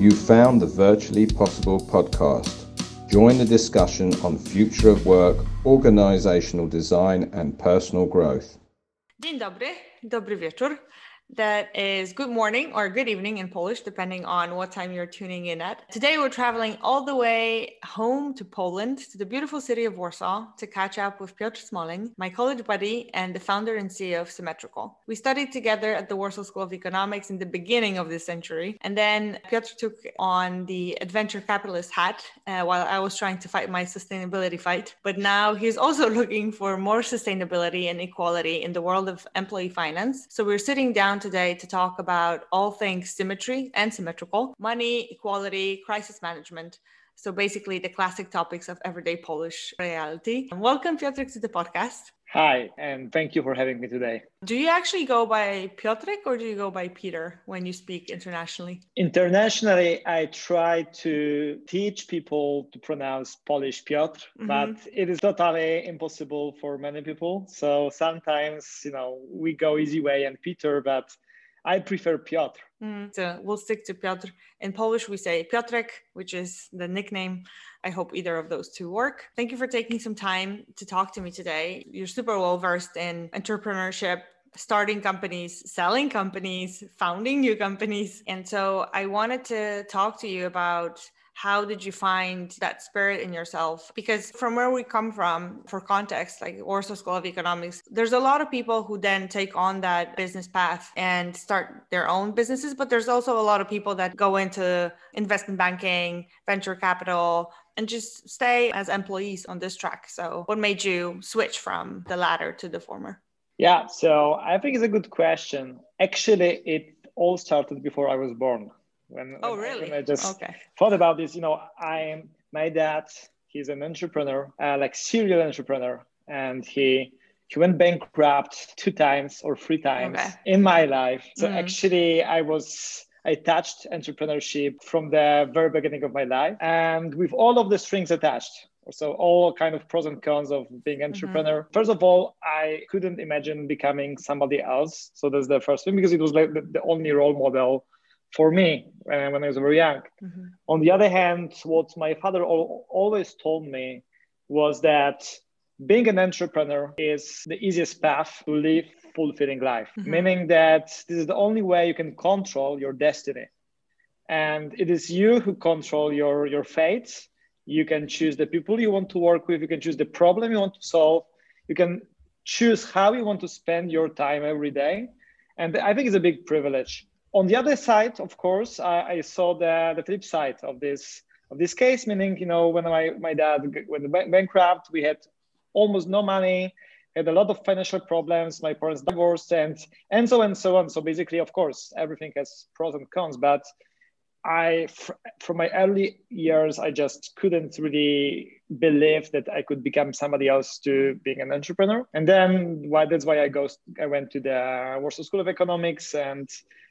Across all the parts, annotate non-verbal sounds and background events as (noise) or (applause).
You found the Virtually Possible podcast. Join the discussion on future of work, organizational design, and personal growth. Dzień dobry, dobry wieczór. That is good morning or good evening in Polish, depending on what time you're tuning in at. Today, we're traveling all the way home to Poland, to the beautiful city of Warsaw, to catch up with Piotr Smolen, my college buddy and the founder and CEO of Symmetrical. We studied together at the Warsaw School of Economics in the beginning of this century, and then Piotr took on the adventure capitalist hat uh, while I was trying to fight my sustainability fight. But now he's also (laughs) looking for more sustainability and equality in the world of employee finance. So we're sitting down today to talk about all things symmetry and symmetrical, money, equality, crisis management. So basically, the classic topics of everyday Polish reality. Welcome, Piotr, to the podcast. Hi, and thank you for having me today. Do you actually go by Piotrek or do you go by Peter when you speak internationally? Internationally, I try to teach people to pronounce Polish Piotr, mm-hmm. but it is totally impossible for many people. So sometimes, you know, we go easy way and Peter, but I prefer Piotr. Mm, so we'll stick to Piotr. In Polish, we say Piotrek, which is the nickname. I hope either of those two work. Thank you for taking some time to talk to me today. You're super well versed in entrepreneurship, starting companies, selling companies, founding new companies. And so I wanted to talk to you about how did you find that spirit in yourself? Because from where we come from, for context, like Warsaw School of Economics, there's a lot of people who then take on that business path and start their own businesses. But there's also a lot of people that go into investment banking, venture capital, and just stay as employees on this track. So, what made you switch from the latter to the former? Yeah, so I think it's a good question. Actually, it all started before I was born. When, oh, when really? I, when I just okay. thought about this, you know, I'm my dad. He's an entrepreneur, uh, like serial entrepreneur, and he he went bankrupt two times or three times okay. in my life. So mm. actually, I was I touched entrepreneurship from the very beginning of my life, and with all of the strings attached. So all kind of pros and cons of being mm-hmm. entrepreneur. Mm-hmm. First of all, I couldn't imagine becoming somebody else. So that's the first thing because it was like the, the only role model for me uh, when I was very young. Mm-hmm. On the other hand, what my father al- always told me was that being an entrepreneur is the easiest path to live fulfilling life, mm-hmm. meaning that this is the only way you can control your destiny. And it is you who control your, your fate. You can choose the people you want to work with, you can choose the problem you want to solve, you can choose how you want to spend your time every day. And I think it's a big privilege on the other side, of course, I, I, saw the, the flip side of this of this case, meaning you know when my, my dad went bankrupt, we had almost no money, had a lot of financial problems. My parents divorced, and and so on and so on. So basically, of course, everything has pros and cons, but I, from my early years, I just couldn't really believe that I could become somebody else to being an entrepreneur. And then why, that's why I go, I went to the Warsaw School of Economics and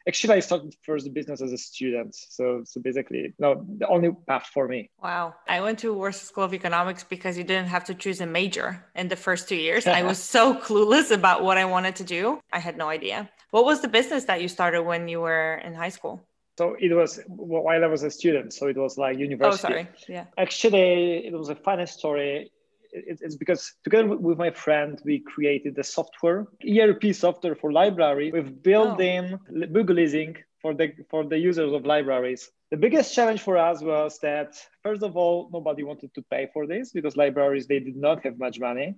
actually I started first business as a student. So, so basically, no, the only path for me. Wow. I went to Warsaw School of Economics because you didn't have to choose a major in the first two years. I was so (laughs) clueless about what I wanted to do. I had no idea. What was the business that you started when you were in high school? So it was while I was a student. So it was like oh, university. Oh, sorry. Yeah. Actually, it was a funny story. It's because together with my friend, we created a software, ERP software for library with built-in oh. book leasing for the for the users of libraries. The biggest challenge for us was that first of all, nobody wanted to pay for this because libraries they did not have much money.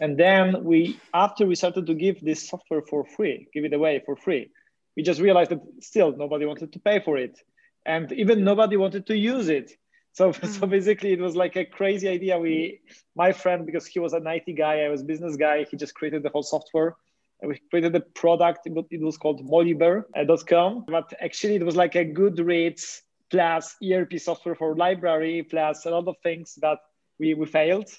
And then we, after we started to give this software for free, give it away for free, we just realized that still nobody wanted to pay for it. And even nobody wanted to use it. So (laughs) mm. so basically it was like a crazy idea. We my friend because he was an it guy i was business guy he just created the whole software. And we created a product. It was called moliber.com but actually it was like a goodreads plus erp software for library plus a lot of things that we, we failed.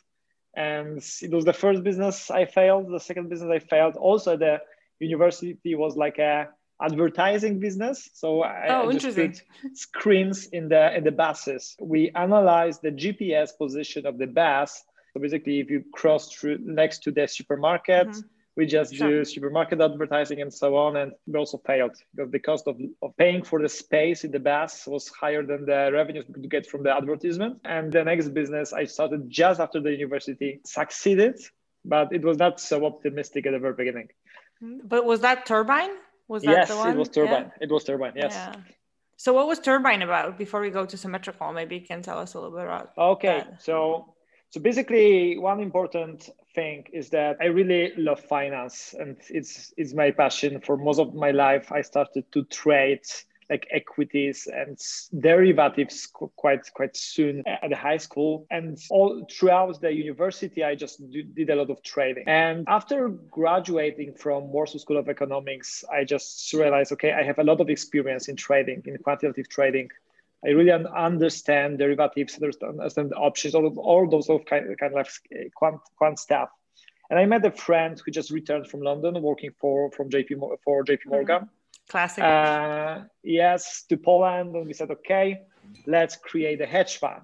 And it was the first business i failed. The second business i failed. Also the university was like a advertising business. So I, oh, I just put screens in the in the buses. We analyze the GPS position of the bus. So basically, if you cross through next to the supermarket, mm-hmm. We just sure. do supermarket advertising and so on. And we also failed because the cost of, of paying for the space in the bus was higher than the revenues we could get from the advertisement. And the next business I started just after the university succeeded, but it was not so optimistic at the very beginning. But was that turbine? Was that yes, the one? it was turbine. Yeah. It was turbine. Yes. Yeah. So what was turbine about? Before we go to symmetrical, maybe you can tell us a little bit about. Okay, that. so so basically, one important thing is that I really love finance, and it's it's my passion. For most of my life, I started to trade like equities and derivatives quite quite soon at the high school and all throughout the university i just did a lot of trading and after graduating from warsaw school of economics i just realized okay i have a lot of experience in trading in quantitative trading I really understand derivatives, understand the options, all, of, all those of kind, kind of like quant, quant stuff. And I met a friend who just returned from London, working for from JP for JP Morgan. Mm-hmm. Classic. Uh, yes, to Poland, and we said, okay, let's create a hedge fund.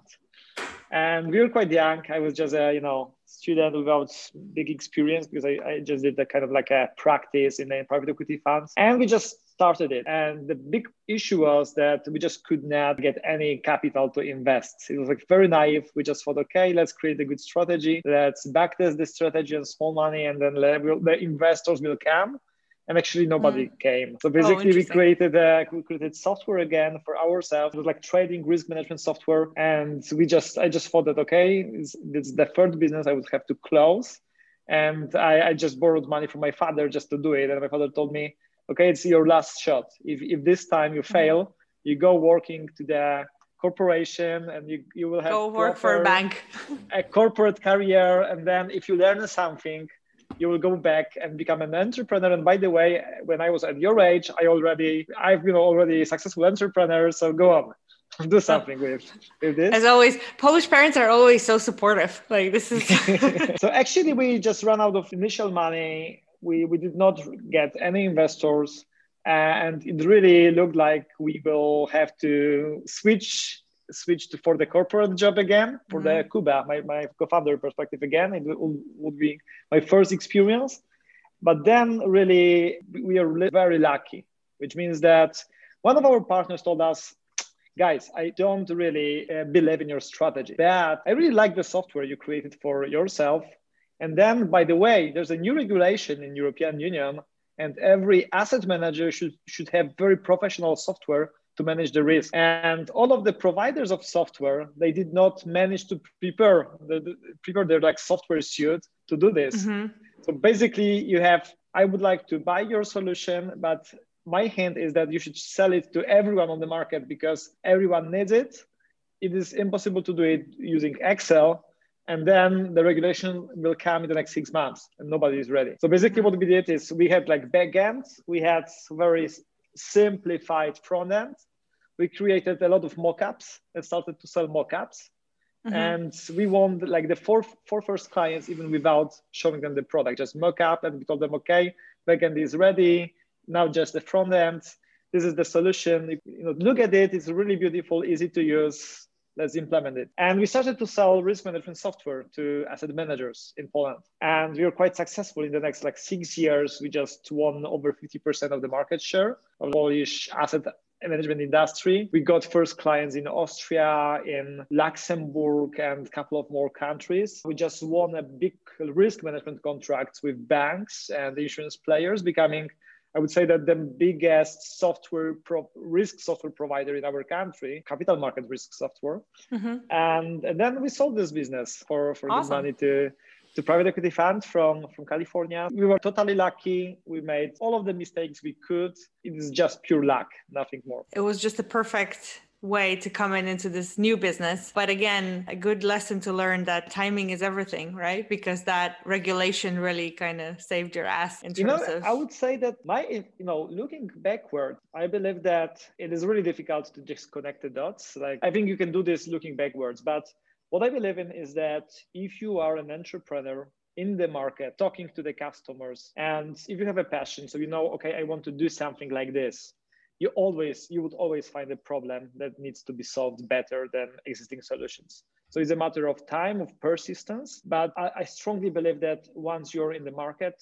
And we were quite young. I was just a you know student without big experience because I, I just did the kind of like a practice in the private equity funds, and we just started it. And the big issue was that we just could not get any capital to invest. It was like very naive. We just thought, okay, let's create a good strategy. Let's backtest the strategy on small money, and then the investors will come and actually nobody mm. came. So basically, oh, we created a, we created software again for ourselves. It was like trading risk management software, and we just I just thought that okay, it's, it's the third business I would have to close, and I, I just borrowed money from my father just to do it, and my father told me, okay, it's your last shot. If if this time you mm. fail, mm. you go working to the corporation and you, you will have go work for a bank a corporate career and then if you learn something you will go back and become an entrepreneur. And by the way, when I was at your age, I already, I've been already a successful entrepreneur. So go on, (laughs) do something with, with this. As always, Polish parents are always so supportive. Like this is. (laughs) so actually, we just ran out of initial money. We, we did not get any investors. And it really looked like we will have to switch switched for the corporate job again for mm-hmm. the Kuba, my, my co-founder perspective again. It would, would be my first experience. But then really we are very lucky, which means that one of our partners told us, guys, I don't really uh, believe in your strategy, but I really like the software you created for yourself. And then, by the way, there's a new regulation in European Union, and every asset manager should, should have very professional software to manage the risk. And all of the providers of software, they did not manage to prepare the, prepare their like software suite to do this. Mm-hmm. So basically, you have I would like to buy your solution, but my hint is that you should sell it to everyone on the market because everyone needs it. It is impossible to do it using Excel. And then the regulation will come in the next six months and nobody is ready. So basically what we did is we had like backends, we had very simplified front end. We created a lot of mockups and started to sell mockups. Mm-hmm. And we won like the four, four first clients even without showing them the product, just mockup. And we told them, okay, backend is ready. Now just the front end. This is the solution. You know, look at it. It's really beautiful, easy to use let's implement it. And we started to sell risk management software to asset managers in Poland. And we were quite successful in the next like six years. We just won over 50% of the market share of Polish asset management industry. We got first clients in Austria, in Luxembourg, and a couple of more countries. We just won a big risk management contract with banks and insurance players, becoming I would say that the biggest software pro- risk software provider in our country, capital market risk software. Mm-hmm. And, and, then we sold this business for, for awesome. good money to, to private equity fund from, from California. We were totally lucky. We made all of the mistakes we could. It is just pure luck, nothing more. It was just a perfect way to come in into this new business. But again, a good lesson to learn that timing is everything, right? Because that regulation really kind of saved your ass in terms you know, of. I would say that my, you know, looking backward, I believe that it is really difficult to just connect the dots. Like, I think you can do this looking backwards, but what I believe in is that if you are an entrepreneur in the market, talking to the customers, and if you have a passion, so you know, okay, I want to do something like this, you always you would always find a problem that needs to be solved better than existing solutions so it's a matter of time of persistence but i, I strongly believe that once you're in the market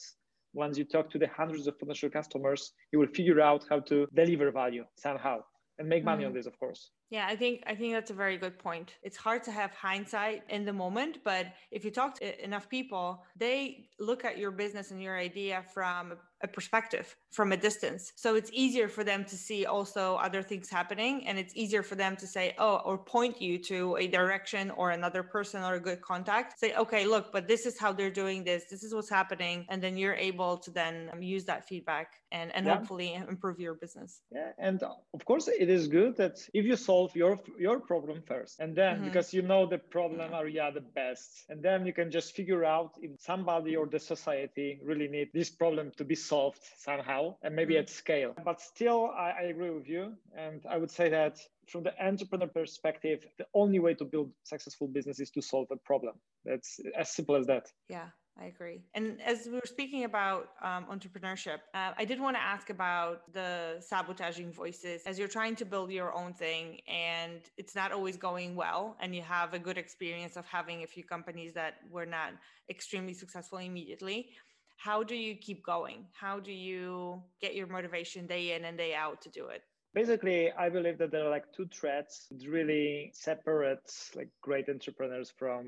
once you talk to the hundreds of potential customers you will figure out how to deliver value somehow and make money mm. on this of course yeah, I think I think that's a very good point. It's hard to have hindsight in the moment, but if you talk to enough people, they look at your business and your idea from a perspective from a distance. So it's easier for them to see also other things happening and it's easier for them to say, "Oh, or point you to a direction or another person or a good contact." Say, "Okay, look, but this is how they're doing this. This is what's happening." And then you're able to then um, use that feedback and and yeah. hopefully improve your business. Yeah, and of course it is good that if you solve solve your your problem first. And then mm-hmm. because you know the problem area the best. And then you can just figure out if somebody or the society really need this problem to be solved somehow and maybe mm-hmm. at scale. But still I, I agree with you. And i would say that from the entrepreneur perspective the only way to build successful business is to solve a problem. That's as simple as that. Yeah I agree. And as we were speaking about um, entrepreneurship, uh, I did want to ask about the sabotaging voices as you're trying to build your own thing and it's not always going well. And you have a good experience of having a few companies that were not extremely successful immediately. How do you keep going? How do you get your motivation day in and day out to do it? Basically, I believe that there are like two threads that really separate like great entrepreneurs from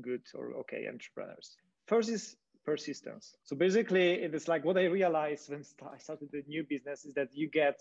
good or okay entrepreneurs. First is persistence. So basically, it is like what I realized when I started the new business is that you get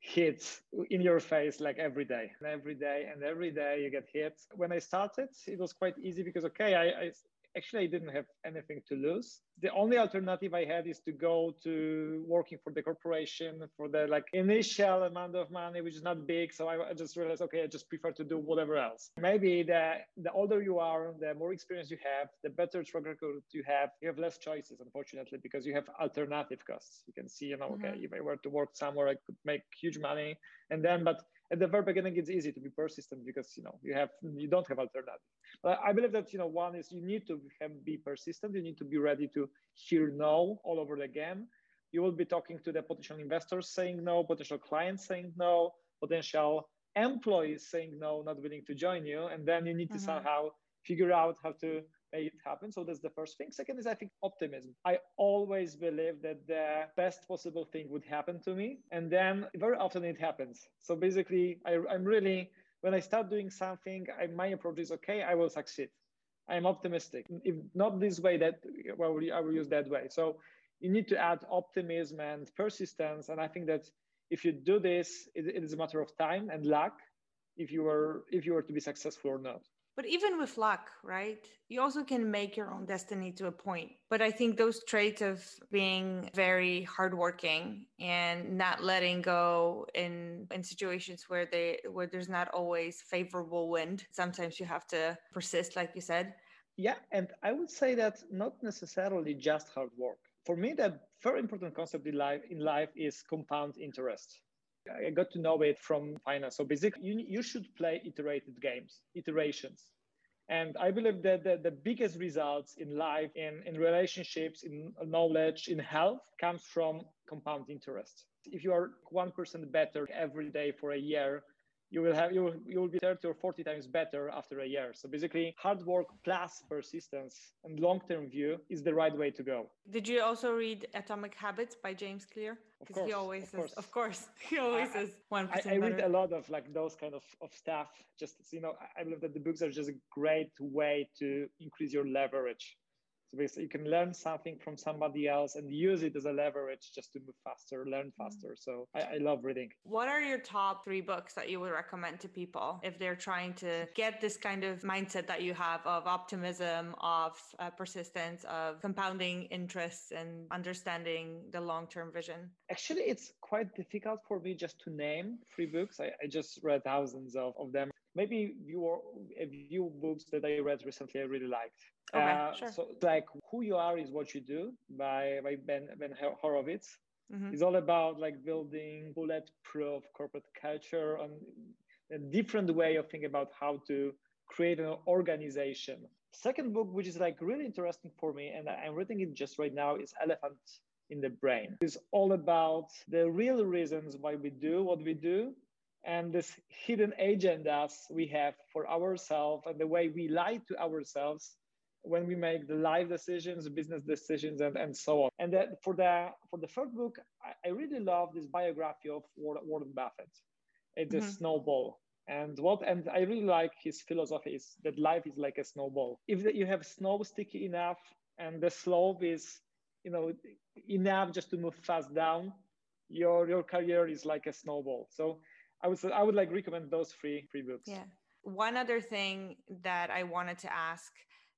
hit in your face like every day and every day and every day you get hit when i started it was quite easy because okay i, I actually I didn't have anything to lose. The only alternative I had is to go to working for the corporation for the like initial amount of money, which is not big. So I, just realized, okay, I just prefer to do whatever else. Maybe the the older you are, the more experience you have, the better track record you have. You have less choices, unfortunately, because you have alternative costs. You can see, you know, mm-hmm. okay, if I were to work somewhere, I could make huge money, and then but at the very beginning it's easy to be persistent because you know you have you don't have alternative. But i believe that you know one is you need to have, be persistent. You need to be ready to hear no all over again. You will be talking to the potential investors saying no potential clients saying no potential employees saying no not willing to join you. And then you need to mm-hmm. somehow figure out how to it happen. So that's the first thing. Second is I think optimism. I always believe that the best possible thing would happen to me. And then very often it happens. So basically I, am really, when I start doing something, I, my approach is okay, I will succeed. I'm optimistic. If not this way, that well, I will use that way. So you need to add optimism and persistence. And I think that if you do this, it, it is a matter of time and luck if you were if you were to be successful or not. But even with luck, right? You also can make your own destiny to a point. But I think those traits of being very hardworking and not letting go in in situations where they where there's not always favorable wind. Sometimes you have to persist, like you said. Yeah, and I would say that not necessarily just hard work. For me, the very important concept in life in life is compound interest. I got to know it from finance. So basically, you, you should play iterated games, iterations. And I believe that the, the biggest results in life, in, in relationships, in knowledge, in health comes from compound interest. If you are 1% better every day for a year, you will have you will, you will be 30 or 40 times better after a year so basically hard work plus persistence and long-term view is the right way to go did you also read atomic habits by james clear because he always of says course. of course (laughs) he always I, says one I, I read a lot of like those kind of, of stuff. Just you know i believe that the books are just a great way to increase your leverage so basically, you can learn something from somebody else and use it as a leverage just to move faster, learn mm-hmm. faster. So I, I, love reading. What are your top three books that you would recommend to people if they're trying to get this kind of mindset that you have of optimism, of uh, persistence, of compounding interests, and understanding the long term vision? Actually, it's quite difficult for me just to name three books. I, I just read thousands of, of them maybe you a few books that I read recently I really liked. Okay, uh, sure. So like who you are is what you do by by Ben Ben Horowitz. Mm-hmm. It's all about like building bulletproof corporate culture and a different way of thinking about how to create an organization. Second book, which is like really interesting for me, and I'm reading it just right now, is Elephant in the Brain. It's all about the real reasons why we do what we do and this hidden agendas we have for ourselves and the way we lie to ourselves when we make the life decisions, business decisions, and, and so on. And that for the for the third book, I, I really love this biography of Warren Buffett. It's mm-hmm. a snowball. And what and I really like his philosophy is that life is like a snowball. If you have snow sticky enough and the slope is, you know, enough just to move fast down, your your career is like a snowball. So I would I would like recommend those three three books. Yeah. One other thing that I wanted to ask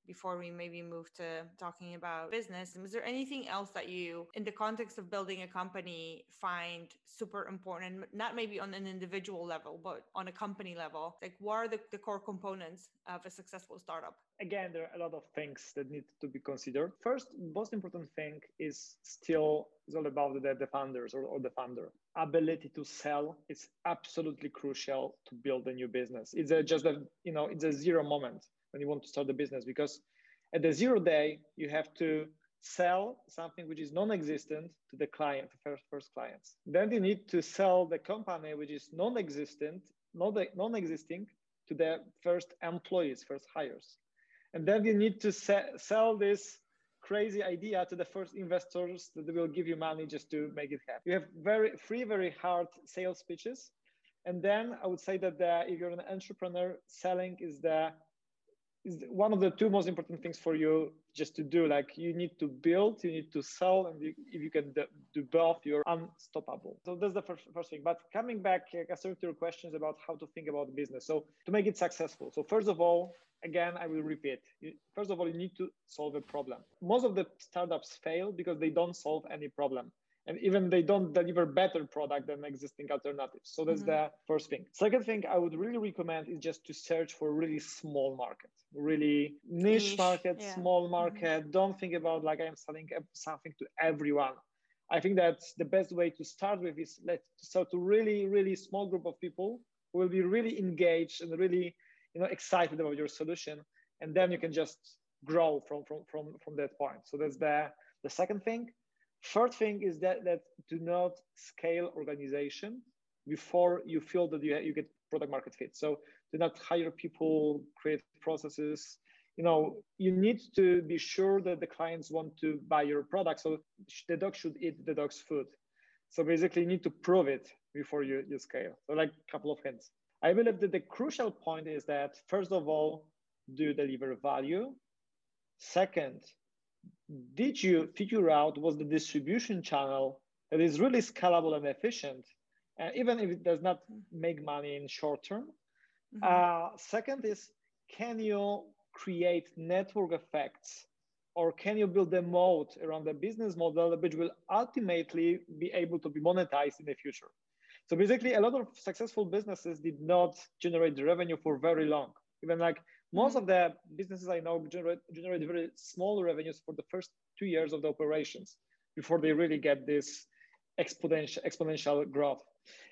before we maybe move to talking about business is there anything else that you in the context of building a company find super important not maybe on an individual level but on a company level like what are the, the core components of a successful startup again there are a lot of things that need to be considered. First most important thing is still is all about the, the founders or, or the founder. Ability to sell is absolutely crucial to build a new business. It's a, just a you know it's a zero moment when you want to start the business because at the zero day you have to sell something which is non-existent to the client the first first clients. Then you need to sell the company which is non-existent non-existing to the first employees first hires and then you need to se- sell this crazy idea to the first investors that will give you money just to make it happen. You have very three very hard sales pitches. And then i would say that the, if you're an entrepreneur selling is the is one of the two most important things for you just to do like you need to build you need to sell and you, if you can do both you're unstoppable. So that's the first, first thing. But coming back answering to your questions about how to think about business. So to make it successful so first of all again i will repeat. First of all you need to solve a problem. Most of the startups fail because they don't solve any problem and even they don't deliver better product than existing alternatives so that's mm-hmm. the first thing second thing i would really recommend is just to search for really small market really niche, niche market yeah. small mm-hmm. market mm-hmm. don't think about like i'm selling something to everyone i think that's the best way to start with is let so to really really small group of people who will be really engaged and really you know excited about your solution and then you can just grow from from from, from that point so that's the the second thing Third thing is that, that do not scale organization before you feel that you, you get product market fit. So do not hire people, create processes. You know, you need to be sure that the clients want to buy your product. So the dog should eat the dog's food. So basically you need to prove it before you, you scale. So like a couple of hints. I believe that the crucial point is that first of all, do you deliver value? Second, did you figure out was the distribution channel that is really scalable and efficient, uh, even if it does not make money in short term? Mm-hmm. Uh, second is, can you create network effects or can you build a moat around the business model which will ultimately be able to be monetized in the future? So basically, a lot of successful businesses did not generate the revenue for very long. Even like most mm-hmm. of the businesses I know generate, generate very small revenues for the first two years of the operations before they really get this exponential exponential growth.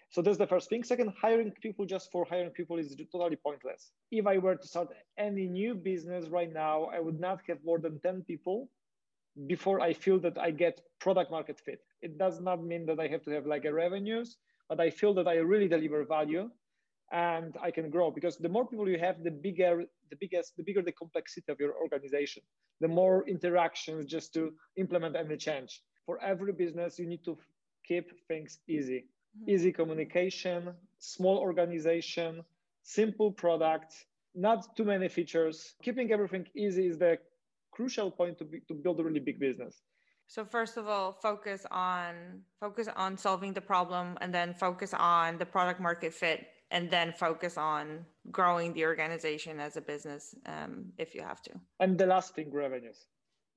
So that's the first thing. Second, hiring people just for hiring people is totally pointless. If I were to start any new business right now, I would not have more than 10 people before I feel that I get product market fit. It does not mean that I have to have like a revenues, but I feel that I really deliver value and I can grow because the more people you have, the bigger, the biggest, the bigger the complexity of your organization, the more interactions just to implement any change. For every business, you need to keep things easy, mm-hmm. easy communication, small organization, simple product, not too many features. Keeping everything easy is the crucial point to, be, to build a really big business. So first of all, focus on focus on solving the problem and then focus on the product market fit and then focus on growing the organization as a business um, if you have to. And the last thing, revenues.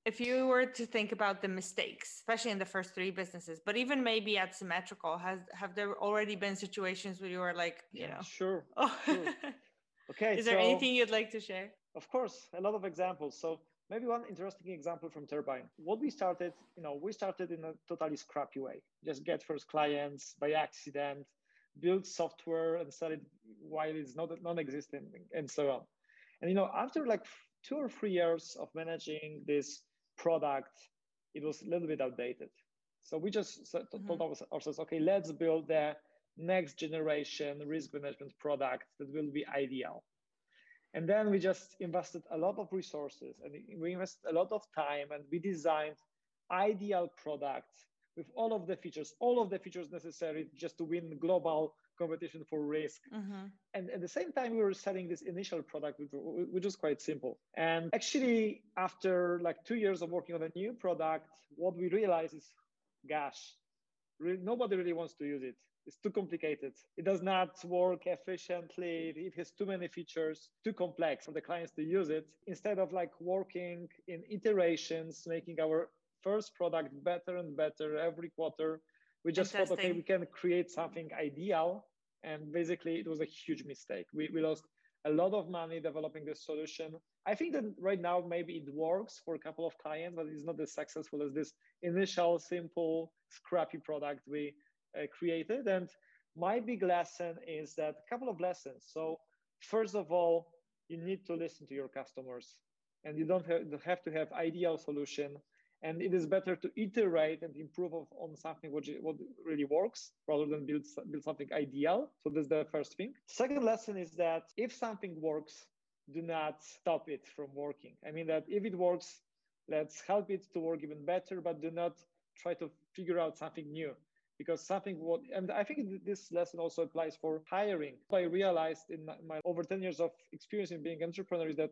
If you were to think about the mistakes, especially in the first three businesses, but even maybe at symmetrical, has have there already been situations where you were like, you know, sure. Oh. (laughs) sure. Okay. Is there so, anything you'd like to share? Of course, a lot of examples. So maybe one interesting example from Turbine. What we started, you know, we started in a totally scrappy way. Just get first clients by accident build software and sell it while it's not non-existent and so on. And you know, after like two or three years of managing this product, it was a little bit outdated. So we just mm-hmm. told ourselves, okay, let's build the next generation risk management product that will be ideal. And then we just invested a lot of resources and we invested a lot of time and we designed ideal product with all of the features, all of the features necessary just to win global competition for risk. Mm-hmm. And at the same time, we were selling this initial product, which, which was quite simple. And actually, after like two years of working on a new product, what we realized is, gosh, really, nobody really wants to use it. It's too complicated. It does not work efficiently. It has too many features, too complex for the clients to use it. Instead of like working in iterations, making our first product better and better every quarter, we just thought, okay, we can create something ideal. And basically, it was a huge mistake. We, we lost a lot of money developing this solution. I think that right now, maybe it works for a couple of clients, but it's not as successful as this initial, simple, scrappy product we uh, created. And my big lesson is that a couple of lessons. So, first of all, you need to listen to your customers and you don't have, have to have ideal solution and it is better to iterate and improve on something which what really works rather than build, build something ideal. So that's the first thing. Second lesson is that if something works do not stop it from working. I mean that if it works let's help it to work even better but do not try to figure out something new. Because something what and i think this lesson also applies for hiring. I realized in my, over 10 years of experience in being entrepreneur is that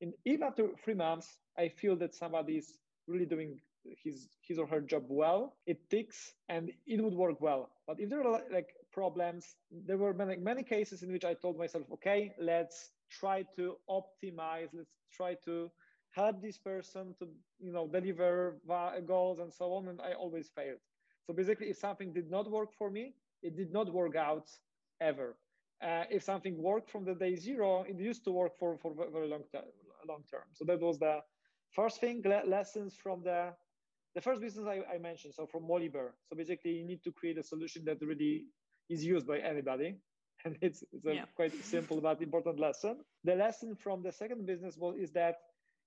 in even after three months i feel that somebody is really doing his his or her job well. It ticks and it would work well. But if there are like problems there were many many cases in which i told myself okay let's try to optimize. Let's try to help this person to you know deliver goals and so on and i always failed. So basically if something did not work for me it did not work out ever. Uh, if something worked from the day zero it used to work for for very long, time long term. So that was the First thing, lessons from the the first business I, I mentioned, so from Mollybear. So basically, you need to create a solution that really is used by anybody, (laughs) and it's, it's a yeah. quite simple but important lesson. The lesson from the second business was is that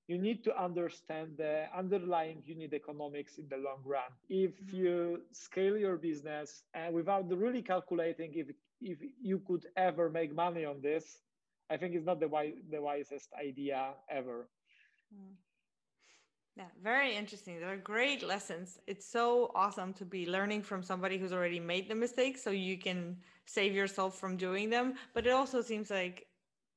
you need to understand the underlying unit economics in the long run. If mm-hmm. you scale your business and without really calculating if if you could ever make money on this, I think it's not the wise, the wisest idea ever. Mm. Yeah, very interesting. They're great lessons. It's so awesome to be learning from somebody who's already made the mistakes so you can save yourself from doing them. But it also seems like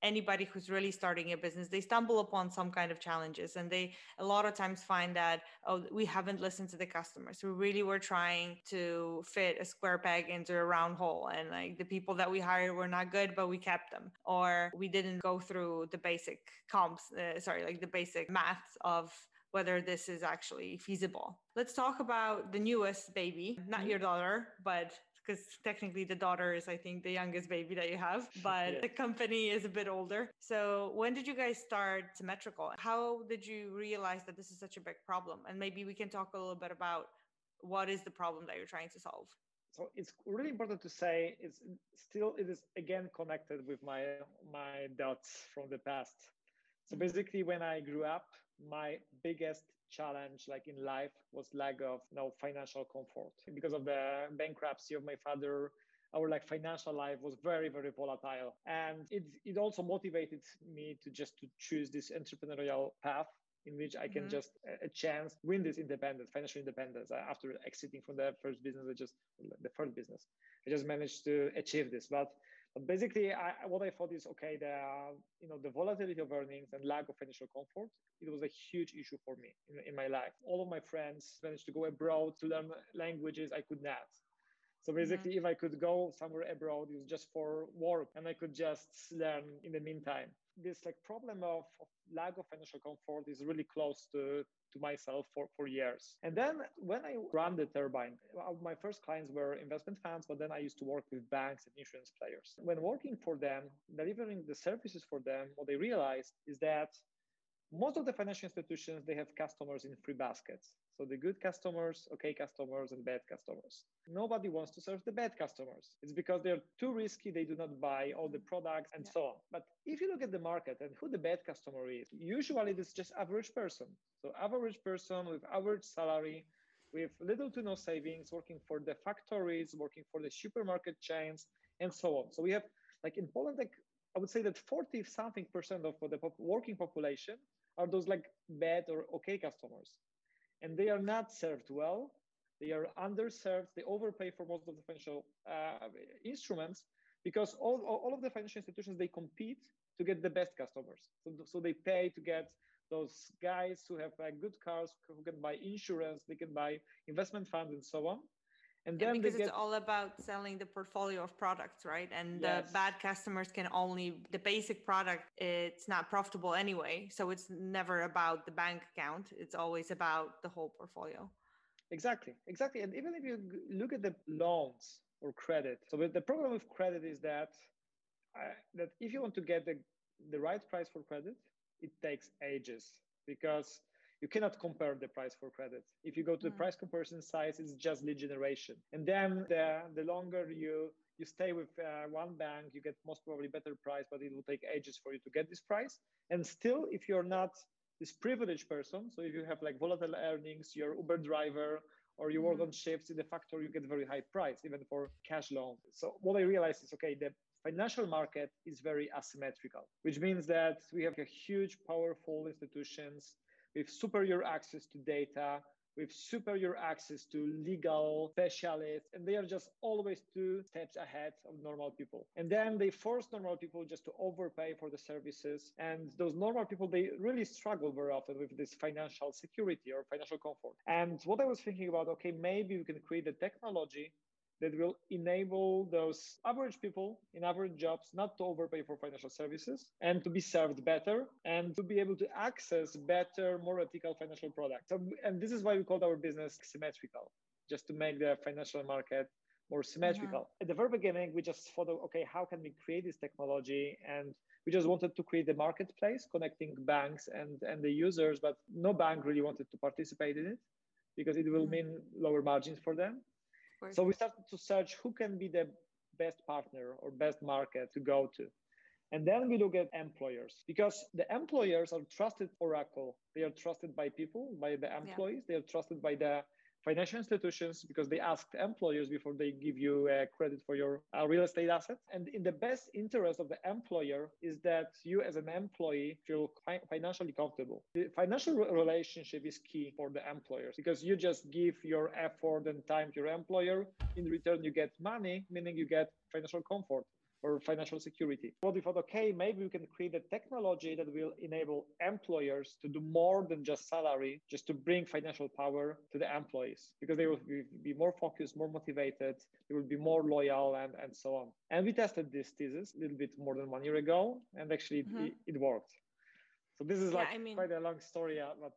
anybody who's really starting a business they stumble upon some kind of challenges and they a lot of times find that oh we haven't listened to the customers we really were trying to fit a square peg into a round hole and like the people that we hired were not good but we kept them or we didn't go through the basic comps uh, sorry like the basic maths of whether this is actually feasible. Let's talk about the newest baby, not mm-hmm. your daughter, but because technically the daughter is, I think, the youngest baby that you have, but yeah. the company is a bit older. So, when did you guys start Symmetrical? How did you realize that this is such a big problem? And maybe we can talk a little bit about what is the problem that you're trying to solve. So it's really important to say it's still it is again connected with my my doubts from the past. So mm-hmm. basically, when I grew up, my biggest challenge like in life was lack of you know, financial comfort because of the bankruptcy of my father our like financial life was very very volatile and it, it also motivated me to just to choose this entrepreneurial path in which I can mm-hmm. just a chance win this independence, financial independence. After exiting from the first business, I just the first business, I just managed to achieve this. But but basically, I, what I thought is okay. The you know the volatility of earnings and lack of financial comfort. It was a huge issue for me in, in my life. All of my friends managed to go abroad to learn languages. I could not. So basically, mm-hmm. if I could go somewhere abroad, it was just for work, and I could just learn in the meantime. This like problem of, of lack of financial comfort is really close to to myself for, for years. And then when I ran the turbine, uh, my first clients were investment funds, but then I used to work with banks and insurance players. When working for them, delivering the services for them, what they realized is that most of the financial institutions they have customers in three baskets so the good customers okay customers and bad customers. Nobody wants to serve the bad customers. It's because they're too risky they do not buy all the products and yeah. so on. But if you look at the market and who the bad customer is usually it's just average person. So average person with average salary with little to no savings working for the factories working for the supermarket chains and so on. So we have like in poland like I would say that 40 something percent of the working population are those like bad or okay customers. And they are not served well. They are underserved. They overpay for most of the financial uh, instruments because all, all of the financial institutions, they compete to get the best customers. So, so they pay to get those guys who have uh, good cars, who can buy insurance, they can buy investment funds and so on. And then yeah, because get... it's all about selling the portfolio of products, right? And yes. the bad customers can only the basic product. It's not profitable anyway, so it's never about the bank account. It's always about the whole portfolio. Exactly, exactly. And even if you look at the loans or credit, so the problem with credit is that uh, that if you want to get the the right price for credit, it takes ages because you cannot compare the price for credit. If you go to mm. the price comparison sites, it's just lead generation. And then the, the longer you you stay with uh, one bank, you get most probably better price, but it will take ages for you to get this price. And still, if you're not this privileged person, so if you have like volatile earnings, you're Uber driver, or you work mm. on shifts in the factory, you get very high price, even for cash loan. So what I realized is, okay, the financial market is very asymmetrical, which means that we have a huge, powerful institutions with superior access to data, with superior access to legal specialists, and they are just always two steps ahead of normal people. And then they force normal people just to overpay for the services. And those normal people, they really struggle very often with this financial security or financial comfort. And what I was thinking about, okay, maybe we can create a technology that will enable those average people in average jobs not to overpay for financial services and to be served better and to be able to access better, more ethical financial products. And this is why we called our business symmetrical, just to make the financial market more symmetrical. Mm-hmm. At the very beginning, we just thought, okay, how can we create this technology? And we just wanted to create a marketplace connecting banks and, and the users, but no bank really wanted to participate in it because it will mm-hmm. mean lower margins for them. So we started to search who can be the best partner or best market to go to. And then we look at employers because the employers are trusted oracle. They are trusted by people, by the employees. Yeah. They are trusted by the financial institutions because they ask employers before they give you uh, credit for your uh, real estate assets. And in the best interest of the employer is that you as an employee feel fi- financially comfortable. The financial re- relationship is key for the employers because you just give your effort and time to your employer. In return, you get money, meaning you get financial comfort or financial security. What we thought, okay, maybe we can create a technology that will enable employers to do more than just salary, just to bring financial power to the employees because they will be more focused, more motivated, they will be more loyal, and, and so on. And we tested this thesis a little bit more than one year ago, and actually mm-hmm. it, it, worked. So this is yeah, like I mean, quite a long story, uh, but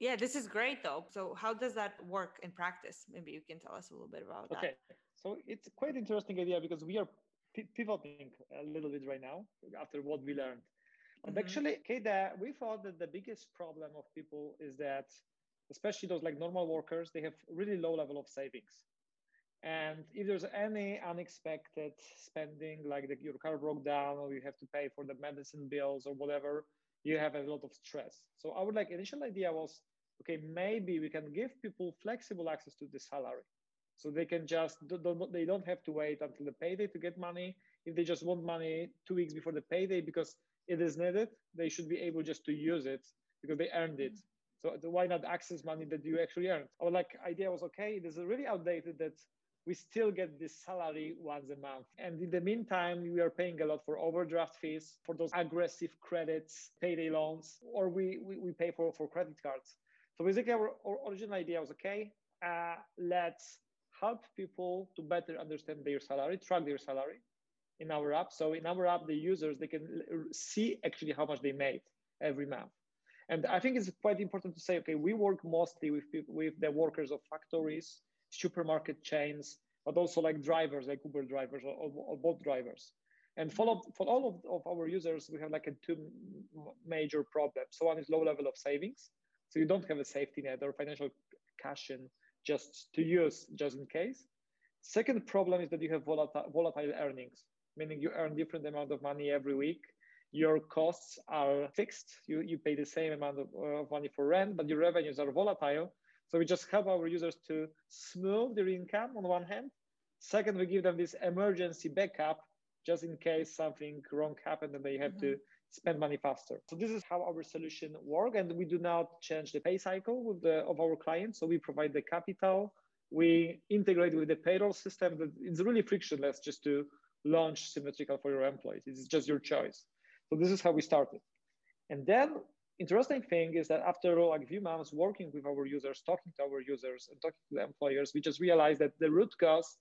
yeah, this is great though. So how does that work in practice? Maybe you can tell us a little bit about okay. that. Okay. So it's quite interesting idea because we are pivoting a little bit right now after what we learned. Mm-hmm. actually, okay, we thought that the biggest problem of people is that, especially those like normal workers, they have really low level of savings. And if there's any unexpected spending, like the, your car broke down or you have to pay for the medicine bills or whatever, you have a lot of stress. So our like initial idea was, okay, maybe we can give people flexible access to the salary. So they can just, they don't have to wait until the payday to get money. If they just want money two weeks before the payday because it is needed, they should be able just to use it because they earned it. So why not access money that you actually earned? Our like idea was okay, it is really outdated that we still get this salary once a month. And in the meantime, we are paying a lot for overdraft fees, for those aggressive credits, payday loans, or we, we, we pay for, for credit cards. So basically our, our original idea was okay, uh, let's help people to better understand their salary, track their salary in our app. So in our app, the users they can see actually how much they made every month. And I think it's quite important to say, okay, we work mostly with people, with the workers of factories, supermarket chains, but also like drivers, like Uber drivers or, or drivers. And for, for all of, of our users, we have like a two major problems. So one is low level of savings. So you don't have a safety net or financial cushion just to use just in case. Second problem is that you have volatile, volatile earnings, meaning you earn different amount of money every week. Your costs are fixed. You, you pay the same amount of, uh, money for rent, but your revenues are volatile. So we just help our users to smooth their income on one hand. Second, we give them this emergency backup just in case something wrong happened and they have mm-hmm. to spend money faster. So this is how our solution work, and we do not change the pay cycle with the, of our clients. So we provide the capital, we integrate with the payroll system. That It's really frictionless just to launch symmetrical for your employees. It's just your choice. So this is how we started. And then interesting thing is that after like a few months working with our users, talking to our users and talking to the employers, we just realized that the root cause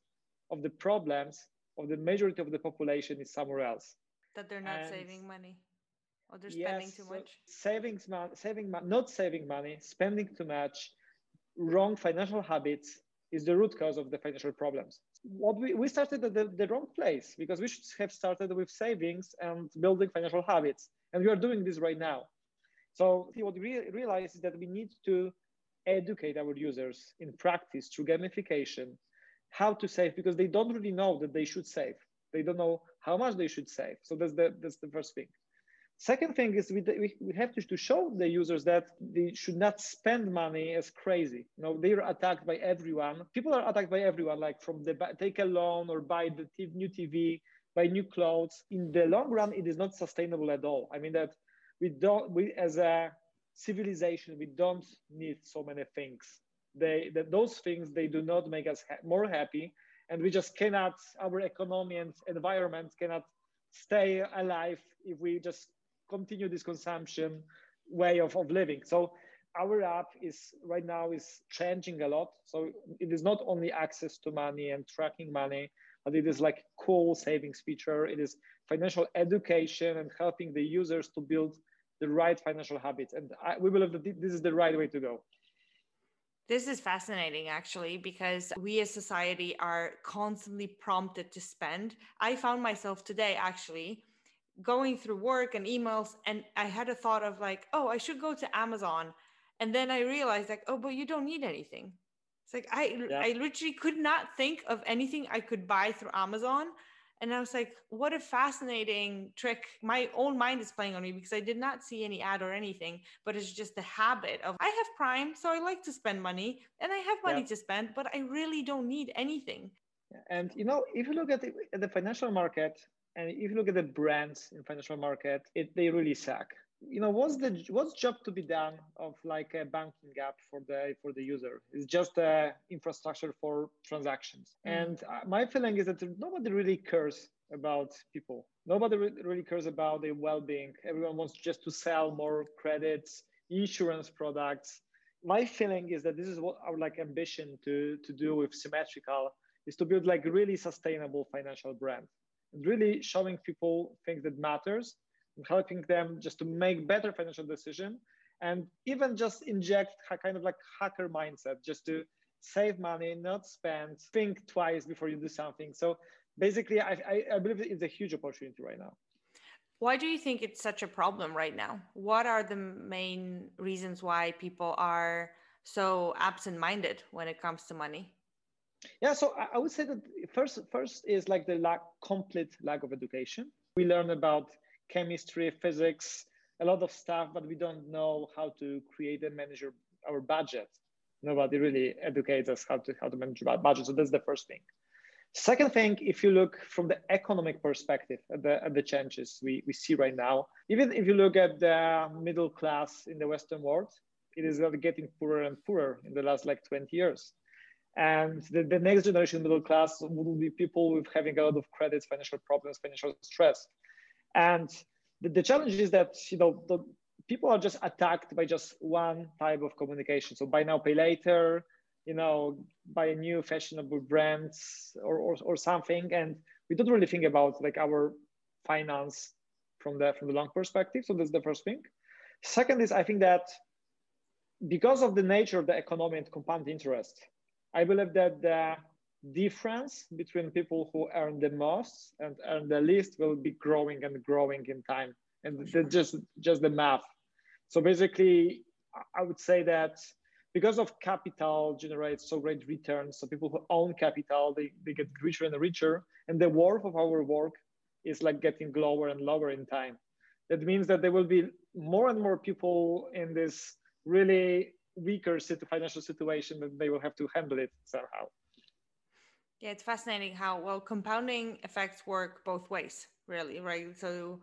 of the problems of the majority of the population is somewhere else. That they're not and saving money or they're spending yes, too much. savings, saving, not saving money, spending too much, wrong financial habits is the root cause of the financial problems. What we, we started at the, the wrong place because we should have started with savings and building financial habits. And we are doing this right now. So what we realize is that we need to educate our users in practice through gamification how to save because they don't really know that they should save. They don't know how much they should save. So that's the that's the first thing. Second thing is we, we, have to, to show the users that they should not spend money as crazy. You know, they're attacked by everyone. People are attacked by everyone, like from the take a loan or buy the new TV, buy new clothes. In the long run, it is not sustainable at all. I mean that we don't we as a civilization we don't need so many things they that those things they do not make us ha- more happy and we just cannot our economy and environment cannot stay alive if we just continue this consumption way of, of living. So our app is right now is changing a lot. So it is not only access to money and tracking money but it is like cool savings feature. It is financial education and helping the users to build the right financial habits. And I, we believe that this is the right way to go. This is fascinating, actually, because we as society are constantly prompted to spend. I found myself today actually going through work and emails, and I had a thought of like, oh, I should go to Amazon. And then I realized, like, oh, but you don't need anything. It's like I, yeah. I literally could not think of anything I could buy through Amazon and I was like, what a fascinating trick. My own mind is playing on me because I did not see any ad or anything, but it's just the habit of I have Prime, so I like to spend money and I have money yeah. to spend, but I really don't need anything. And you know, if you look at the, at the financial market and if you look at the brands in financial market, it, they really suck. You know what's the what's job to be done of like a banking app for the for the user? It's just a infrastructure for transactions. Mm. and uh, my feeling is that nobody really cares about people. Nobody really cares about their well-being. Everyone wants just to sell more credits insurance products. My feeling is that this is what our like ambition to to do with symmetrical is to build like really sustainable financial brand and really showing people things that matters and helping them just to make better financial decision and even just inject kind of like hacker mindset just to save money not spend think twice before you do something. So basically i, I, I believe it's a huge opportunity right now. Why do you think it's such a problem right now? What are the main reasons why people are so absent-minded when it comes to money yeah so i would say that first first is like the lack complete lack of education we learn about chemistry, physics, a lot of stuff, but we don't know how to create and manage our budget. Nobody really educates us how to how to manage our budget. So that's the first thing. Second thing, if you look from the economic perspective at the, at the changes we, we see right now, even if you look at the middle class in the Western world, it is getting poorer and poorer in the last like 20 years. And the, the next generation middle class will be people with having a lot of credits, financial problems, financial stress. And the, the challenge is that you know the people are just attacked by just one type of communication. So buy now, pay later, you know, buy a new fashionable brands or, or, or something. And we don't really think about like our finance from the from the long perspective. So that's the first thing. Second is I think that because of the nature of the economy and compound interest, I believe that the difference between people who earn the most and earn the least will be growing and growing in time and sure. just just the math so basically i would say that because of capital generates so great returns so people who own capital they, they get richer and richer and the worth of our work is like getting lower and lower in time that means that there will be more and more people in this really weaker financial situation that they will have to handle it somehow Yeah, it's fascinating how well compounding effects work both ways, really, right? So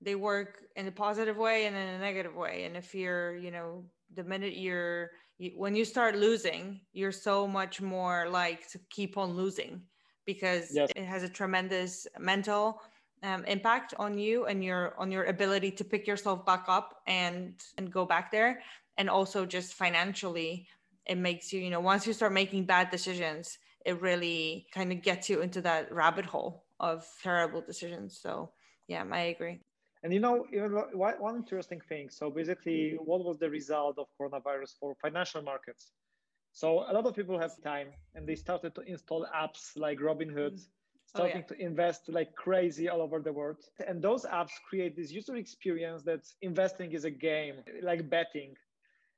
they work in a positive way and in a negative way. And if you're, you know, the minute you're, you, when you start losing, you're so much more like to keep on losing because yes. it has a tremendous mental um, impact on you and your on your ability to pick yourself back up and and go back there and also just financially it makes you you know once you start making bad decisions it really kind of gets you into that rabbit hole of terrible decisions. So yeah, I agree. And you know, one interesting thing. So basically, what was the result of coronavirus for financial markets? So a lot of people have time, and they started to install apps like Robinhood, mm. starting oh, yeah. to invest like crazy all over the world. And those apps create this user experience that investing is a game, like betting.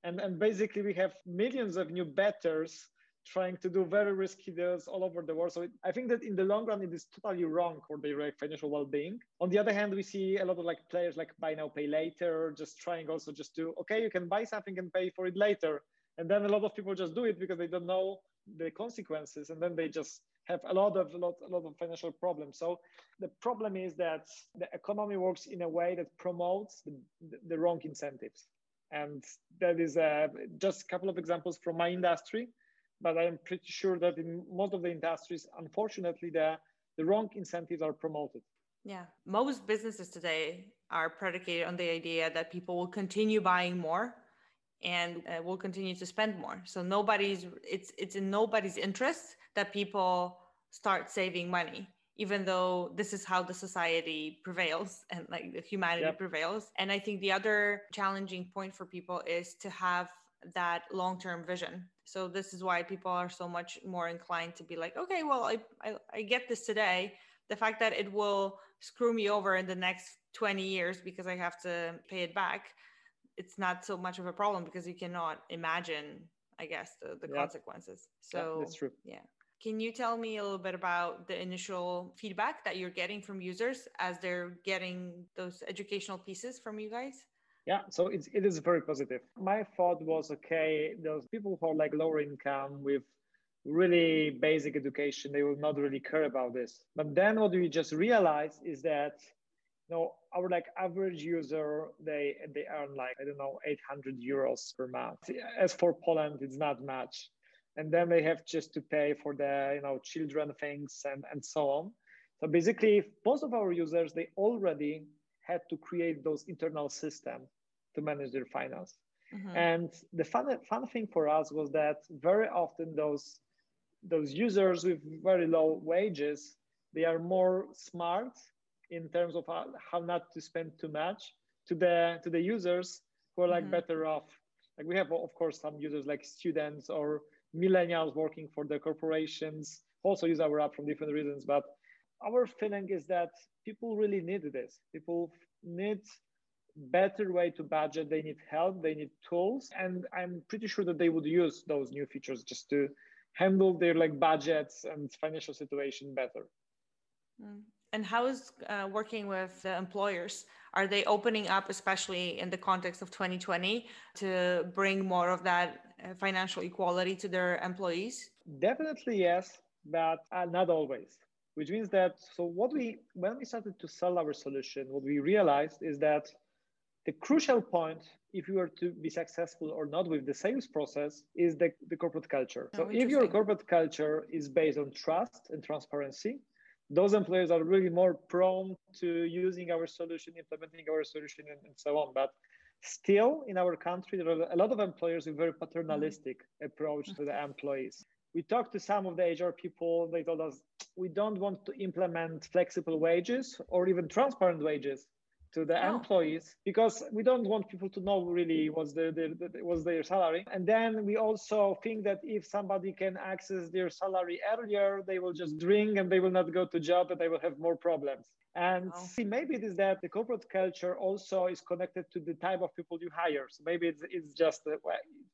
And, and basically, we have millions of new betters trying to do very risky deals all over the world. So it, I think that in the long run, it is totally wrong for their financial well-being. On the other hand, we see a lot of like players like buy now, pay later, just trying also just to, okay, you can buy something and pay for it later. And then a lot of people just do it because they don't know the consequences. And then they just have a lot of a lot, a lot of financial problems. So the problem is that the economy works in a way that promotes the, the, the wrong incentives. And that is uh, just a couple of examples from my industry but I'm pretty sure that in most of the industries, unfortunately, the, the wrong incentives are promoted. Yeah, most businesses today are predicated on the idea that people will continue buying more and uh, will continue to spend more. So nobody's it's it's in nobody's interest that people start saving money even though this is how the society prevails (laughs) and like the humanity yep. prevails. And I think the other challenging point for people is to have that long-term vision. So this is why people are so much more inclined to be like okay well I, I, I get this today. The fact that it will screw me over in the next 20 years because i have to pay it back it's not so much of a problem because you cannot imagine i guess the, the consequences. So yeah, that's true. yeah can you tell me a little bit about the initial feedback that you're getting from users as they're getting those educational pieces from you guys yeah, so it's, it is very positive. My thought was okay, those people who are like lower income with really basic education, they will not really care about this. But then what we just realized is that know our like average user they they earn like I don't know 800 euros per month. As for Poland, it's not much, and then they have just to pay for the you know children things and and so on. So basically, most of our users they already had to create those internal systems to manage their finance. Mm-hmm. And the fun, fun thing for us was that very often those those users with very low wages they are more smart in terms of how, how not to spend too much to the to the users who are like mm-hmm. better off like we have of course some users like students or millennials working for the corporations also use our app from different reasons but our feeling is that people really need this. People need better way to budget. They need help. They need tools. And i'm pretty sure that they would use those new features just to handle their like budgets and financial situation better. Mm. and how is uh, working with the employers? Are they opening up especially in the context of 2020 to bring more of that financial equality to their employees definitely yes but uh, not always which means that so what we when we started to sell our solution what we realized is that the crucial point, if you are to be successful or not with the sales process, is the, the corporate culture. Oh, so if your corporate culture is based on trust and transparency, those employers are really more prone to using our solution, implementing our solution, and, and so on. But still, in our country, there are a lot of employers with very paternalistic approach to the employees. We talked to some of the HR people. They told us we don't want to implement flexible wages or even transparent wages to the oh. employees because we don't want people to know really what's the, the, the, what's their salary and then we also think that if somebody can access their salary earlier they will just drink and they will not go to job and they will have more problems and oh. maybe it is that the corporate culture also is connected to the type of people you hire so maybe it's, it's just uh,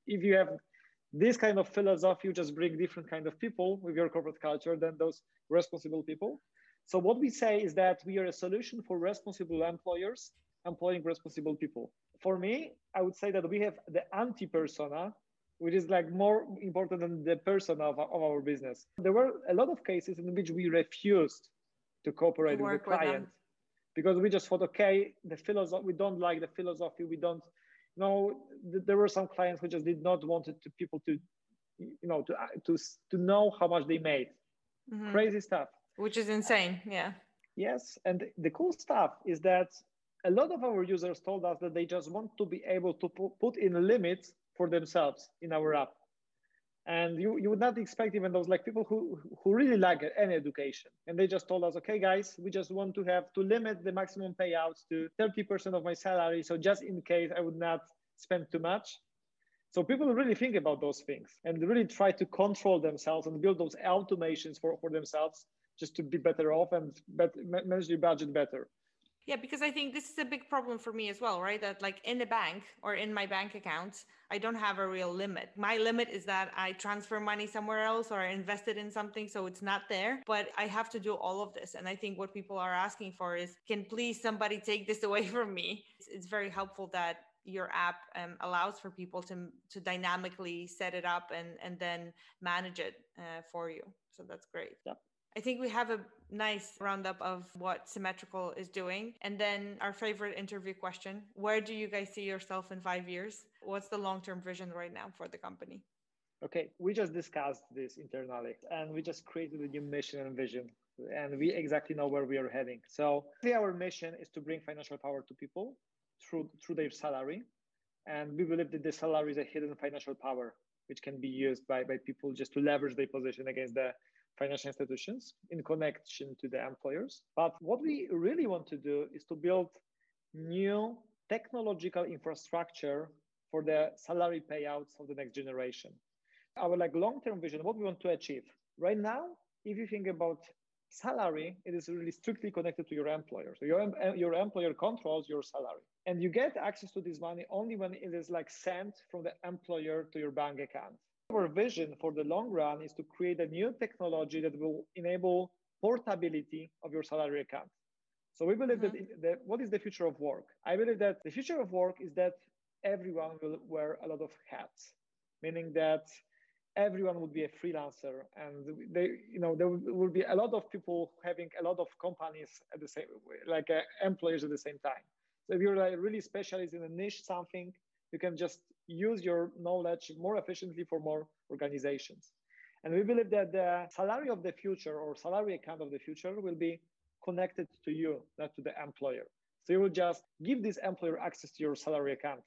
if you have this kind of philosophy you just bring different kind of people with your corporate culture than those responsible people so what we say is that we are a solution for responsible employers employing responsible people. For me, I would say that we have the anti-persona which is like more important than the person of, of our business. There were a lot of cases in which we refused to cooperate to with the client with because we just thought, okay, the philosophy, we don't like the philosophy, we don't know. There were some clients who just did not want it to people to, you know, to to to know how much they made. Mm-hmm. Crazy stuff. Which is insane. Yeah. Yes, and the cool stuff is that a lot of our users told us that they just want to be able to put in limits for themselves in our app. And you, you would not expect even those like people who, who really like any education. And they just told us, okay, guys, we just want to have to limit the maximum payouts to 30% of my salary. So just in case I would not spend too much. So people really think about those things and really try to control themselves and build those automations for, for themselves just to be better off and bet, manage your budget better. Yeah, because I think this is a big problem for me as well, right? That like in the bank or in my bank account, I don't have a real limit. My limit is that I transfer money somewhere else or I invest it in something so it's not there, but I have to do all of this. And I think what people are asking for is can please somebody take this (laughs) away from me? It's, it's very helpful that your app um, allows for people to to dynamically set it up and and then manage it uh, for you so that's great yep. I think we have a nice roundup of what Symmetrical is doing. And then our favorite interview question Where do you guys see yourself in five years? What's the long term vision right now for the company? Okay, we just discussed this internally and we just created a new mission and vision. And we exactly know where we are heading. So, our mission is to bring financial power to people through, through their salary. And we believe that the salary is a hidden financial power, which can be used by, by people just to leverage their position against the financial institutions in connection to the employers. But what we really want to do is to build new technological infrastructure for the salary payouts of the next generation. Our like long-term vision, what we want to achieve. Right now, if you think about salary, it is really strictly connected to your employer. So your, your employer controls your salary. And you get access to this money only when it is like sent from the employer to your bank account. Our vision for the long run is to create a new technology that will enable portability of your salary account. So we believe mm-hmm. that, that what is the future of work? I believe that the future of work is that everyone will wear a lot of hats, meaning that everyone would be a freelancer and they you know there will be a lot of people having a lot of companies at the same like uh, employers at the same time so if you're like really specialized in a niche something you can just use your knowledge more efficiently for more organizations. And we believe that the salary of the future or salary account of the future will be connected to you, not to the employer. So you will just give this employer access to your salary account.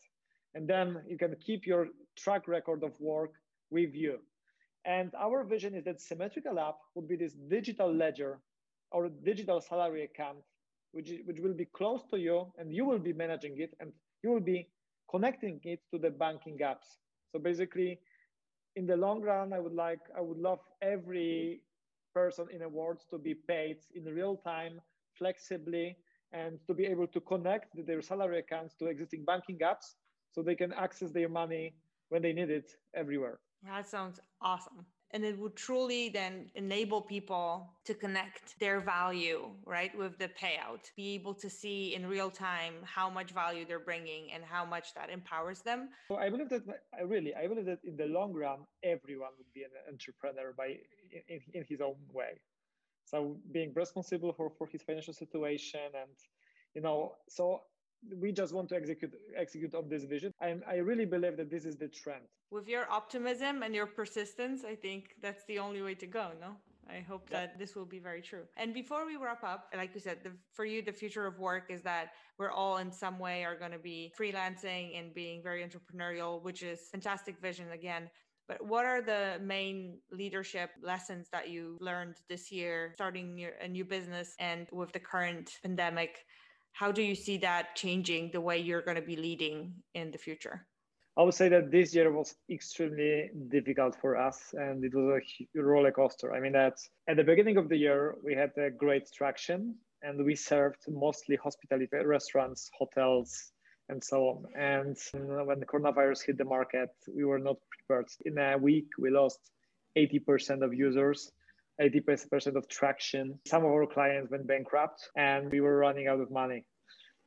And then you can keep your track record of work with you. And our vision is that Symmetrical app would be this digital ledger or digital salary account, which, which will be close to you and you will be managing it and you will be connecting it to the banking apps. So basically, in the long run, I would like, I would love every person in a world to be paid in real time, flexibly, and to be able to connect their salary accounts to existing banking apps so they can access their money when they need it everywhere. That sounds awesome and it would truly then enable people to connect their value right with the payout be able to see in real time how much value they're bringing and how much that empowers them. So i believe that i really i believe that in the long run everyone would be an entrepreneur by in, in his own way. So being responsible for for his financial situation and you know so we just want to execute execute on this vision. And i really believe that this is the trend. With your optimism and your persistence i think that's the only way to go no? I hope yeah. that this will be very true. And before we wrap up like you said the, for you the future of work is that we're all in some way are going to be freelancing and being very entrepreneurial which is fantastic vision again. But what are the main leadership lessons that you learned this year starting your, a new business and with the current pandemic how do you see that changing the way you're going to be leading in the future? I would say that this year was extremely difficult for us and it was a roller coaster. I mean, that at the beginning of the year, we had a great traction and we served mostly hospitality restaurants, hotels, and so on. And uh, when the coronavirus hit the market, we were not prepared. In a week, we lost 80% of users 80% of traction. Some of our clients went bankrupt and we were running out of money.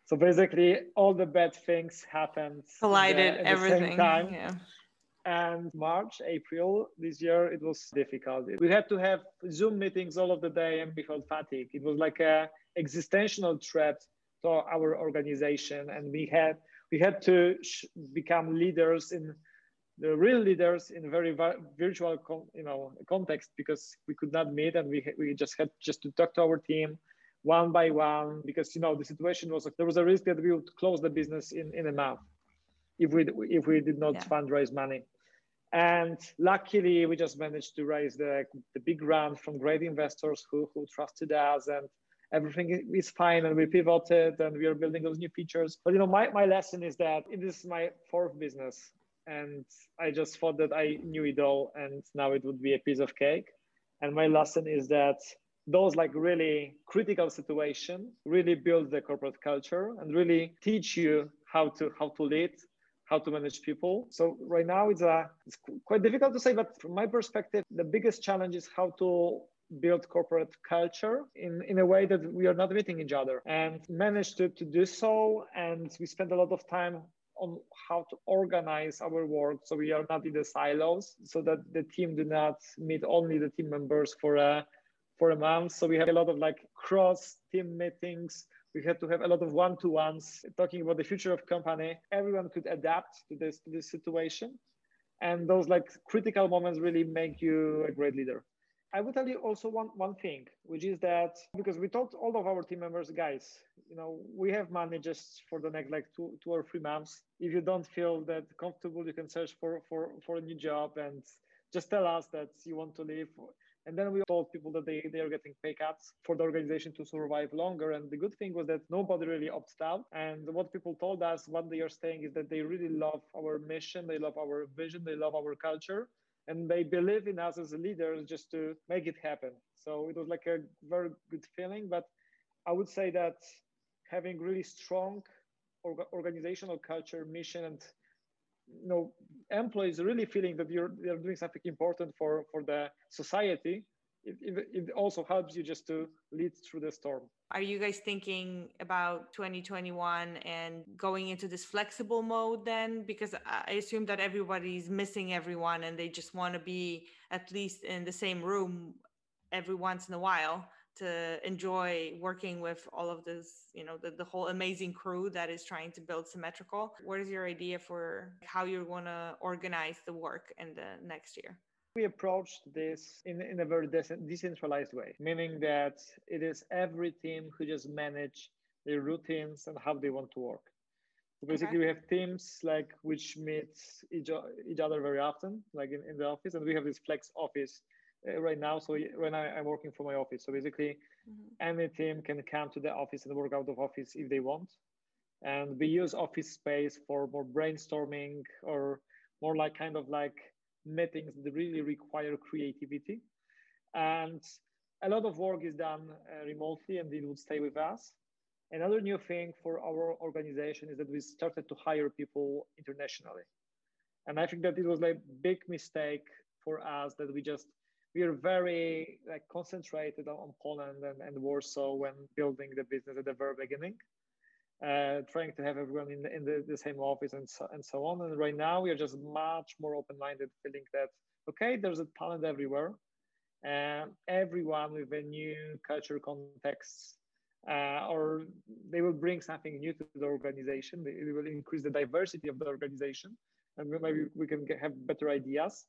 So basically, all the bad things happened. Collided the, everything. Yeah. And March, April this year, it was difficult. We had to have Zoom meetings all of the day and we felt fatigue. It was like a existential threat to our organization, and we had we had to sh- become leaders in the real leaders in a very virtual you know context because we could not meet and we we just had just to talk to our team one by one because you know the situation was there was a risk that we would close the business in in a month if we if we did not yeah. fundraise money. And luckily we just managed to raise the, the big round from great investors who, who trusted us and everything is fine and we pivoted and we are building those new features. But you know my, my lesson is that this is my fourth business and i just thought that i knew it all and now it would be a piece of cake. And my lesson is that those like really critical situation really build the corporate culture and really teach you how to how to lead how to manage people. So right now it's a it's quite difficult to say but from my perspective the biggest challenge is how to build corporate culture in, in a way that we are not meeting each other and managed to, to do so. And we spend a lot of time on how to organize our work so we are not in the silos so that the team do not meet only the team members for a for a month. So we have a lot of like cross team meetings. We had to have a lot of one-to-ones talking about the future of company. Everyone could adapt to this to this situation. And those like critical moments really make you a great leader. I will tell you also one, one thing, which is that because we told all of our team members, guys, you know, we have money just for the next like two, two or three months. If you don't feel that comfortable, you can search for, for, for a new job and just tell us that you want to leave and then we told people that they, they are getting pay cuts for the organization to survive longer. And the good thing was that nobody really opted out. And what people told us what they are saying is that they really love our mission, they love our vision, they love our culture. And they believe in us as leaders just to make it happen. So it was like a very good feeling. But I would say that having really strong organizational culture, mission, and you know employees really feeling that you're they're doing something important for for the society it, it, it, also helps you just to lead through the storm are you guys thinking about 2021 and going into this flexible mode then because i assume that everybody's missing everyone and they just want to be at least in the same room every once in a while to enjoy working with all of this, you know, the, the whole amazing crew that is trying to build symmetrical. What is your idea for how you're going to organize the work in the next year? We approached this in, in a very decentralized way, meaning that it is every team who just manage their routines and how they want to work. So basically, okay. we have teams like which meet each, each other very often, like in, in the office, and we have this flex office uh, right now. So right now I'm working from my office. So basically, mm-hmm. any team can come to the office and work out of office if they want. And we use office space for more brainstorming or more like kind of like meetings that really require creativity. And a lot of work is done uh, remotely and it would stay with us. Another new thing for our organization is that we started to hire people internationally. And I think that it was like big mistake for us that we just we are very like concentrated on Poland and, and Warsaw when building the business at the very beginning, uh, trying to have everyone in, the, in the, the same office and so, and so on. And right now we are just much more open-minded, feeling that, okay, there's a talent everywhere. And everyone with a new culture context uh, or they will bring something new to the organization. They, will increase the diversity of the organization, and maybe we can get, have better ideas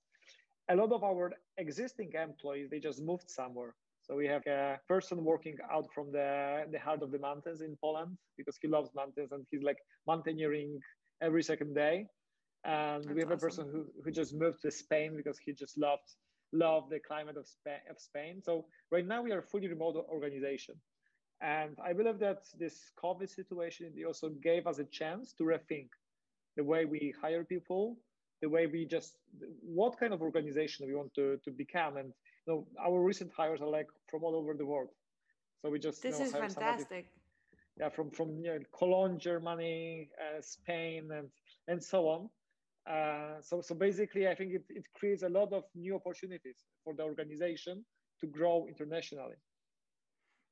a lot of our existing employees they just moved somewhere so we have a person working out from the, the heart of the mountains in Poland because he loves mountains and he's like mountaineering every second day. And That's we have awesome. a person who, who just moved to Spain because he just loved loved the climate of Spain, of Spain. So right now we are a fully remote organization. And I believe that this COVID situation also gave us a chance to rethink the way we hire people, the way we just what kind of organization we want to, to become and know our recent hires are like from all over the world. So we just this you know, is fantastic somebody, yeah from from you know, cologne germany uh, spain and and so on. Uh, so so basically i think it, it creates a lot of new opportunities for the organization to grow internationally.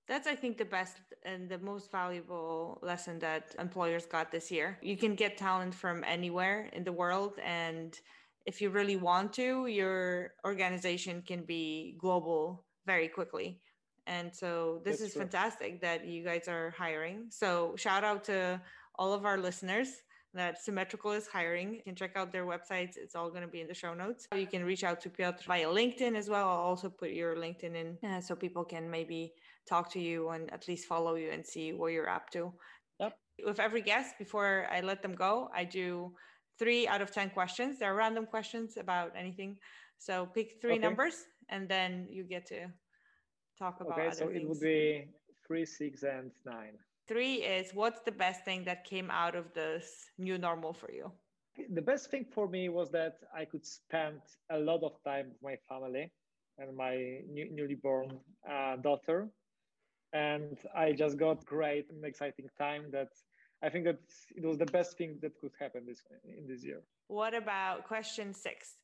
That's, I think, the best and the most valuable lesson that employers got this year. You can get talent from anywhere in the world, and if you really want to, your organization can be global very quickly. And so this That's is true. fantastic that you guys are hiring. So shout out to all of our listeners that Symmetrical is hiring. You can check out their websites. It's all going to be in the show notes. You can reach out to Piotr via LinkedIn as well. I'll also put your LinkedIn in uh, so people can maybe talk to you and at least follow you and see what you're up to. Yep. With every guest, before I let them go, I do three out of 10 questions. They're random questions about anything. So pick three okay. numbers and then you get to talk about okay, so things. it would be three, six, and nine. Three is what's the best thing that came out of this new normal for you? The best thing for me was that I could spend a lot of time with my family and my new, newly born uh, daughter. And I just got great and exciting time that I think that it was the best thing that could happen this in this year. What about question six?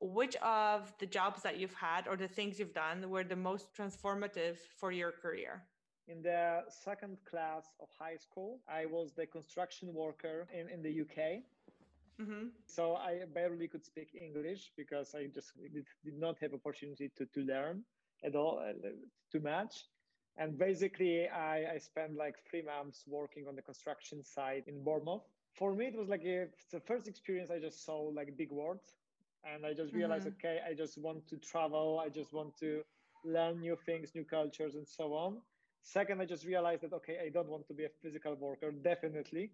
Which of the jobs that you've had or the things you've done were the most transformative for your career? In the second class of high school, I was the construction worker in, in the UK. Mm-hmm. So I barely could speak English because I just did, did not have opportunity to, to learn at all uh, too much. And basically, I, I spent like three months working on the construction site in Bournemouth. For me, it was like a, the first experience I just saw like big world. And I just realized, mm-hmm. okay, I just want to travel. I just want to learn new things, new cultures, and so on. Second, I just realized that okay, I don't want to be a physical worker. Definitely,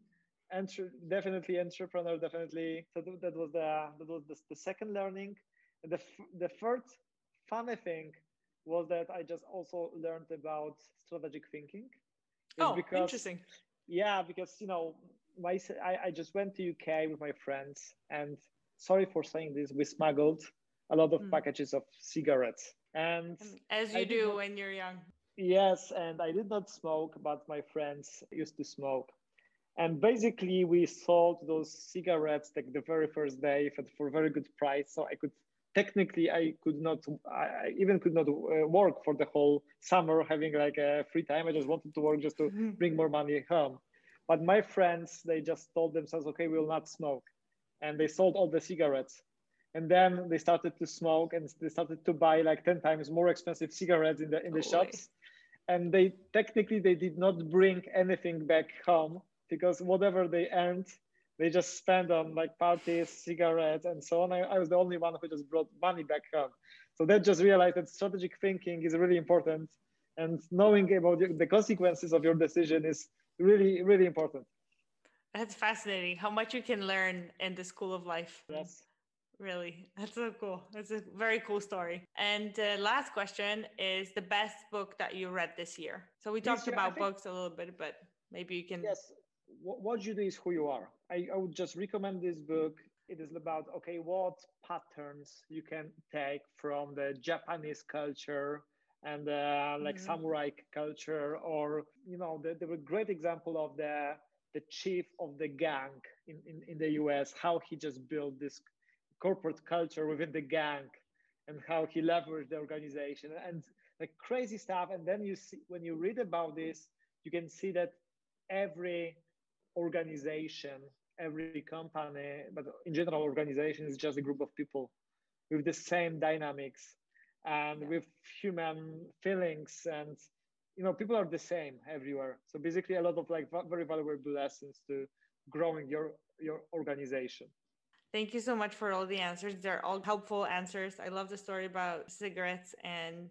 Entre- definitely entrepreneur. Definitely. So that was the that was the, the second learning. And the the third funny thing was that I just also learned about strategic thinking. oh, because, interesting. Yeah, because you know, my I, I just went to UK with my friends, and sorry for saying this, we smuggled a lot of mm. packages of cigarettes. And as you I do when you're young. Yes, and I did not smoke, but my friends used to smoke. And basically, we sold those cigarettes like the very first day for, for a very good price. So I could technically, I could not, I even could not uh, work for the whole summer, having like a free time. I just wanted to work just to mm-hmm. bring more money home. But my friends, they just told themselves, okay, we will not smoke. And they sold all the cigarettes and then they started to smoke and they started to buy like 10 times more expensive cigarettes in the in the oh, shops and they technically they did not bring anything back home because whatever they earned they just spent on like parties cigarettes and so on I, I was the only one who just brought money back home so that just realized that strategic thinking is really important and knowing about the consequences of your decision is really really important that's fascinating how much you can learn in the school of life yes Really, that's so cool. That's a very cool story. And uh, last question is the best book that you read this year. So we talked year, about think, books a little bit, but maybe you can. Yes, what you do is who you are. I, I would just recommend this book. It is about okay, what patterns you can take from the Japanese culture and uh, like mm-hmm. samurai culture, or you know, the, the great example of the the chief of the gang in, in, in the US, how he just built this corporate culture within the gang and how he leveraged the organization and like crazy stuff. And then you see when you read about this, you can see that every organization, every company, but in general, organization is just a group of people with the same dynamics and yeah. with human feelings and you know people are the same everywhere so basically a lot of like very valuable lessons to growing your your organization Thank you so much for all the answers. They're all helpful answers. I love the story about cigarettes and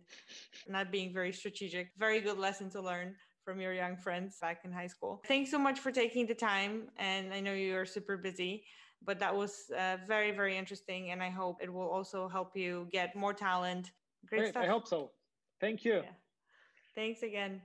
not being very strategic. Very good lesson to learn from your young friends back in high school. Thanks so much for taking the time. And I know you're super busy, but that was uh, very, very interesting. And I hope it will also help you get more talent. Great, Great stuff. I hope so. Thank you. Yeah. Thanks again.